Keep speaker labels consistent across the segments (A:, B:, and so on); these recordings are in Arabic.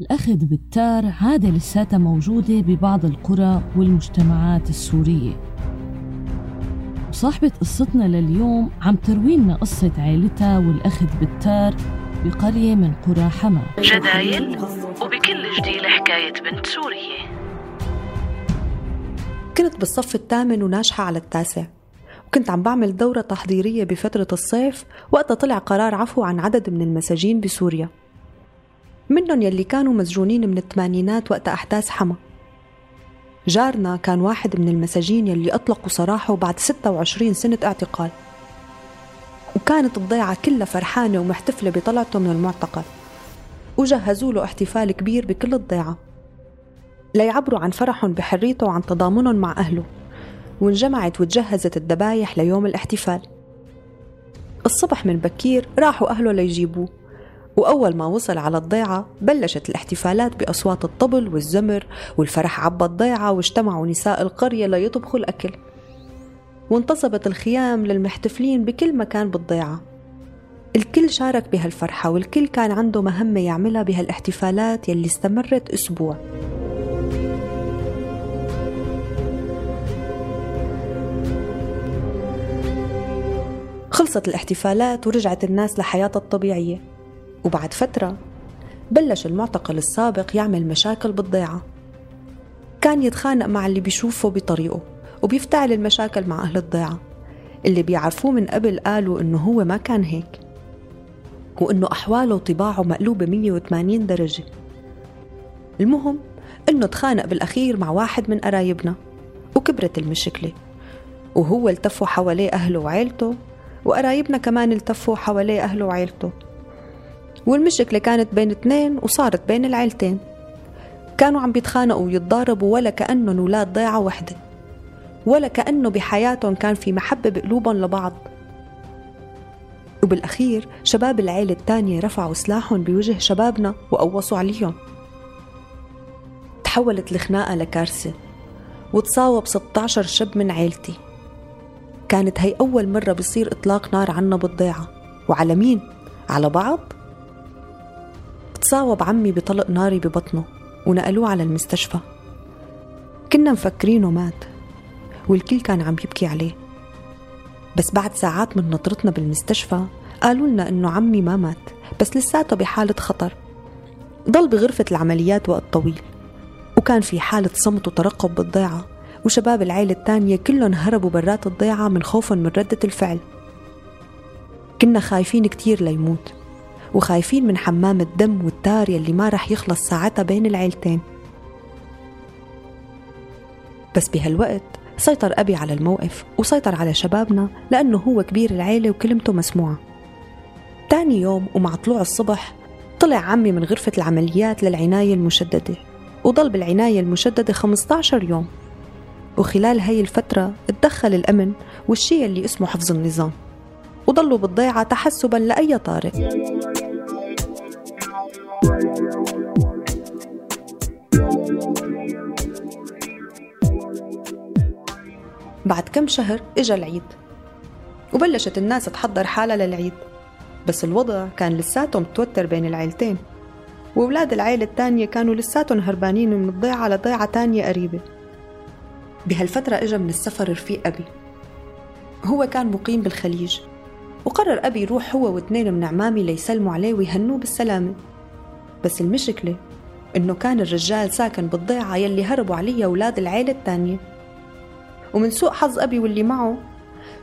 A: الأخذ بالتار عادة لساتها موجودة ببعض القرى والمجتمعات السورية. وصاحبة قصتنا لليوم عم تروينا قصة عائلتها والأخذ بالتار بقرية من قرى حما.
B: جدايل وبكل جديد حكاية بنت سورية.
C: كنت بالصف الثامن وناجحة على التاسع. وكنت عم بعمل دورة تحضيرية بفترة الصيف وقتها طلع قرار عفو عن عدد من المساجين بسوريا. منهم يلي كانوا مسجونين من الثمانينات وقت أحداث حما. جارنا كان واحد من المساجين يلي أطلقوا سراحه بعد 26 سنة اعتقال. وكانت الضيعة كلها فرحانة ومحتفلة بطلعته من المعتقل. وجهزوا له احتفال كبير بكل الضيعة. ليعبروا عن فرحهم بحريته وعن تضامنهم مع أهله. وانجمعت وتجهزت الذبايح ليوم الاحتفال. الصبح من بكير راحوا أهله ليجيبوه. وأول ما وصل على الضيعة بلشت الاحتفالات بأصوات الطبل والزمر والفرح عبى الضيعة واجتمعوا نساء القرية ليطبخوا الأكل. وانتصبت الخيام للمحتفلين بكل مكان بالضيعة. الكل شارك بهالفرحة والكل كان عنده مهمة يعملها بهالاحتفالات يلي استمرت أسبوع. خلصت الاحتفالات ورجعت الناس لحياتها الطبيعية. وبعد فترة بلش المعتقل السابق يعمل مشاكل بالضيعة. كان يتخانق مع اللي بيشوفه بطريقه وبيفتعل المشاكل مع أهل الضيعة. اللي بيعرفوه من قبل قالوا إنه هو ما كان هيك وإنه أحواله وطباعه مقلوبة 180 درجة. المهم إنه تخانق بالأخير مع واحد من قرايبنا وكبرت المشكلة وهو التفوا حواليه أهله وعيلته وقرايبنا كمان التفوا حواليه أهله وعيلته. والمشكلة كانت بين اثنين وصارت بين العيلتين. كانوا عم بيتخانقوا ويتضاربوا ولا كأنهم ولاد ضيعة وحدة ولا كأنه بحياتهم كان في محبة بقلوبهم لبعض. وبالأخير شباب العيلة التانية رفعوا سلاحهم بوجه شبابنا وقوصوا عليهم. تحولت الخناقة لكارثة وتصاوب 16 شب من عيلتي. كانت هي أول مرة بيصير إطلاق نار عنا بالضيعة وعلى مين؟ على بعض؟ تصاوب عمي بطلق ناري ببطنه ونقلوه على المستشفى. كنا مفكرينه مات والكل كان عم يبكي عليه. بس بعد ساعات من نطرتنا بالمستشفى قالوا لنا إنه عمي ما مات بس لساته بحالة خطر. ضل بغرفة العمليات وقت طويل وكان في حالة صمت وترقب بالضيعة وشباب العيلة التانية كلهم هربوا برات الضيعة من خوفهم من ردة الفعل. كنا خايفين كتير ليموت. وخايفين من حمام الدم والتار يلي ما رح يخلص ساعتها بين العيلتين. بس بهالوقت سيطر أبي على الموقف وسيطر على شبابنا لأنه هو كبير العيلة وكلمته مسموعة. تاني يوم ومع طلوع الصبح طلع عمي من غرفة العمليات للعناية المشددة وضل بالعناية المشددة 15 يوم. وخلال هاي الفترة تدخل الأمن والشيء اللي اسمه حفظ النظام وضلوا بالضيعة تحسبا لأي طارئ. بعد كم شهر إجا العيد وبلشت الناس تحضر حالها للعيد بس الوضع كان لساتهم متوتر بين العيلتين وولاد العيلة التانية كانوا لساتهم هربانين من الضيعة لضيعة تانية قريبة. بهالفترة إجا من السفر رفيق أبي. هو كان مقيم بالخليج وقرر أبي يروح هو واثنين من عمامي ليسلموا عليه ويهنوه بالسلامة. بس المشكلة إنه كان الرجال ساكن بالضيعة يلي هربوا عليها أولاد العيلة التانية. ومن سوء حظ أبي واللي معه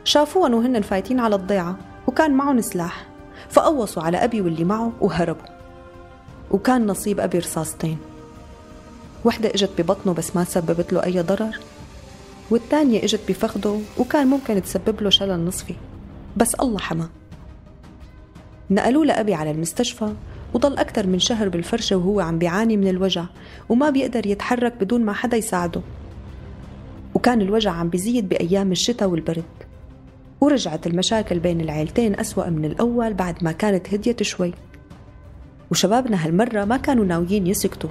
C: شافوهم وهن فايتين على الضيعة وكان معهم سلاح. فقوصوا على أبي واللي معه وهربوا. وكان نصيب أبي رصاصتين. وحدة إجت ببطنه بس ما سببت له أي ضرر. والتانية إجت بفخده وكان ممكن تسبب له شلل نصفي. بس الله حماه. نقلوه لأبي على المستشفى وضل أكثر من شهر بالفرشة وهو عم بيعاني من الوجع وما بيقدر يتحرك بدون ما حدا يساعده. وكان الوجع عم بيزيد بأيام الشتاء والبرد. ورجعت المشاكل بين العيلتين أسوأ من الأول بعد ما كانت هديت شوي. وشبابنا هالمرة ما كانوا ناويين يسكتوا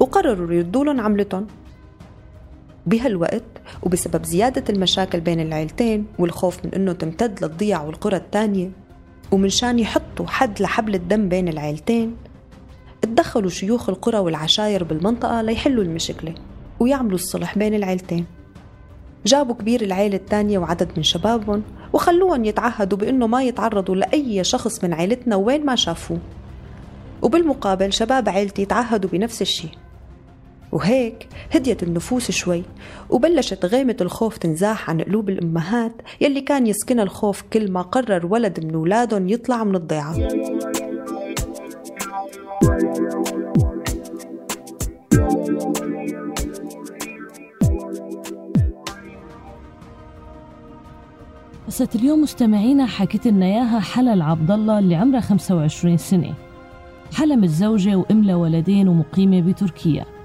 C: وقرروا يردوا عملتهم. بهالوقت وبسبب زيادة المشاكل بين العيلتين والخوف من أنه تمتد للضيع والقرى الثانية ومن شان يحطوا حد لحبل الدم بين العيلتين تدخلوا شيوخ القرى والعشاير بالمنطقة ليحلوا المشكلة ويعملوا الصلح بين العيلتين. جابوا كبير العيلة الثانية وعدد من شبابهم وخلوهم يتعهدوا بأنه ما يتعرضوا لأي شخص من عيلتنا وين ما شافوه. وبالمقابل شباب عيلتي تعهدوا بنفس الشيء. وهيك هديت النفوس شوي وبلشت غيمة الخوف تنزاح عن قلوب الأمهات يلي كان يسكنها الخوف كل ما قرر ولد من أولادهم يطلع من الضيعة.
A: قصة اليوم مستمعينا حكت لنا إياها حلا عبد الله اللي عمرها 25 سنة. حلا متزوجة وأم لولدين ومقيمة بتركيا.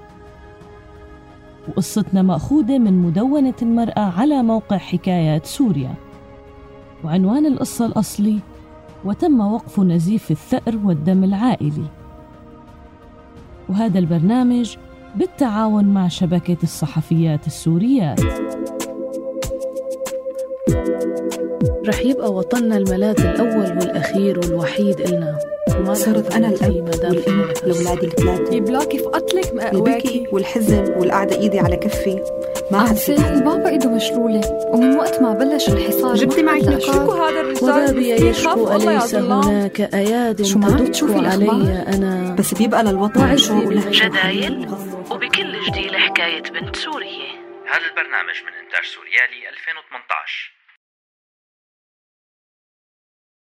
A: وقصتنا مأخوذة من مدونة المرأة على موقع حكايات سوريا. وعنوان القصة الأصلي وتم وقف نزيف الثأر والدم العائلي. وهذا البرنامج بالتعاون مع شبكة الصحفيات السوريات.
B: رح يبقى وطننا الملاذ الأول والأخير والوحيد إلنا.
C: صرت أنا الأب والأم لأولادي الثلاثة.
D: يبلاكي في قتلك مأواكي
C: والحزن والقعدة إيدي على كفي. ما
D: سالي بابا ايده مشلولة ومن وقت ما بلش الحصار
C: جبتي معك نقاط؟
D: شو هذا الرجال
B: يشكو أليس. هناك أياد
D: شو ما عم تشوفي
B: تدق؟ علي أنا.
C: بس بيبقى للوطن شوق ولهجة
B: بالجدايل
E: وبكل جديد حكاية بنت سورية.
F: هذا البرنامج من إنتاج سوريالي 2018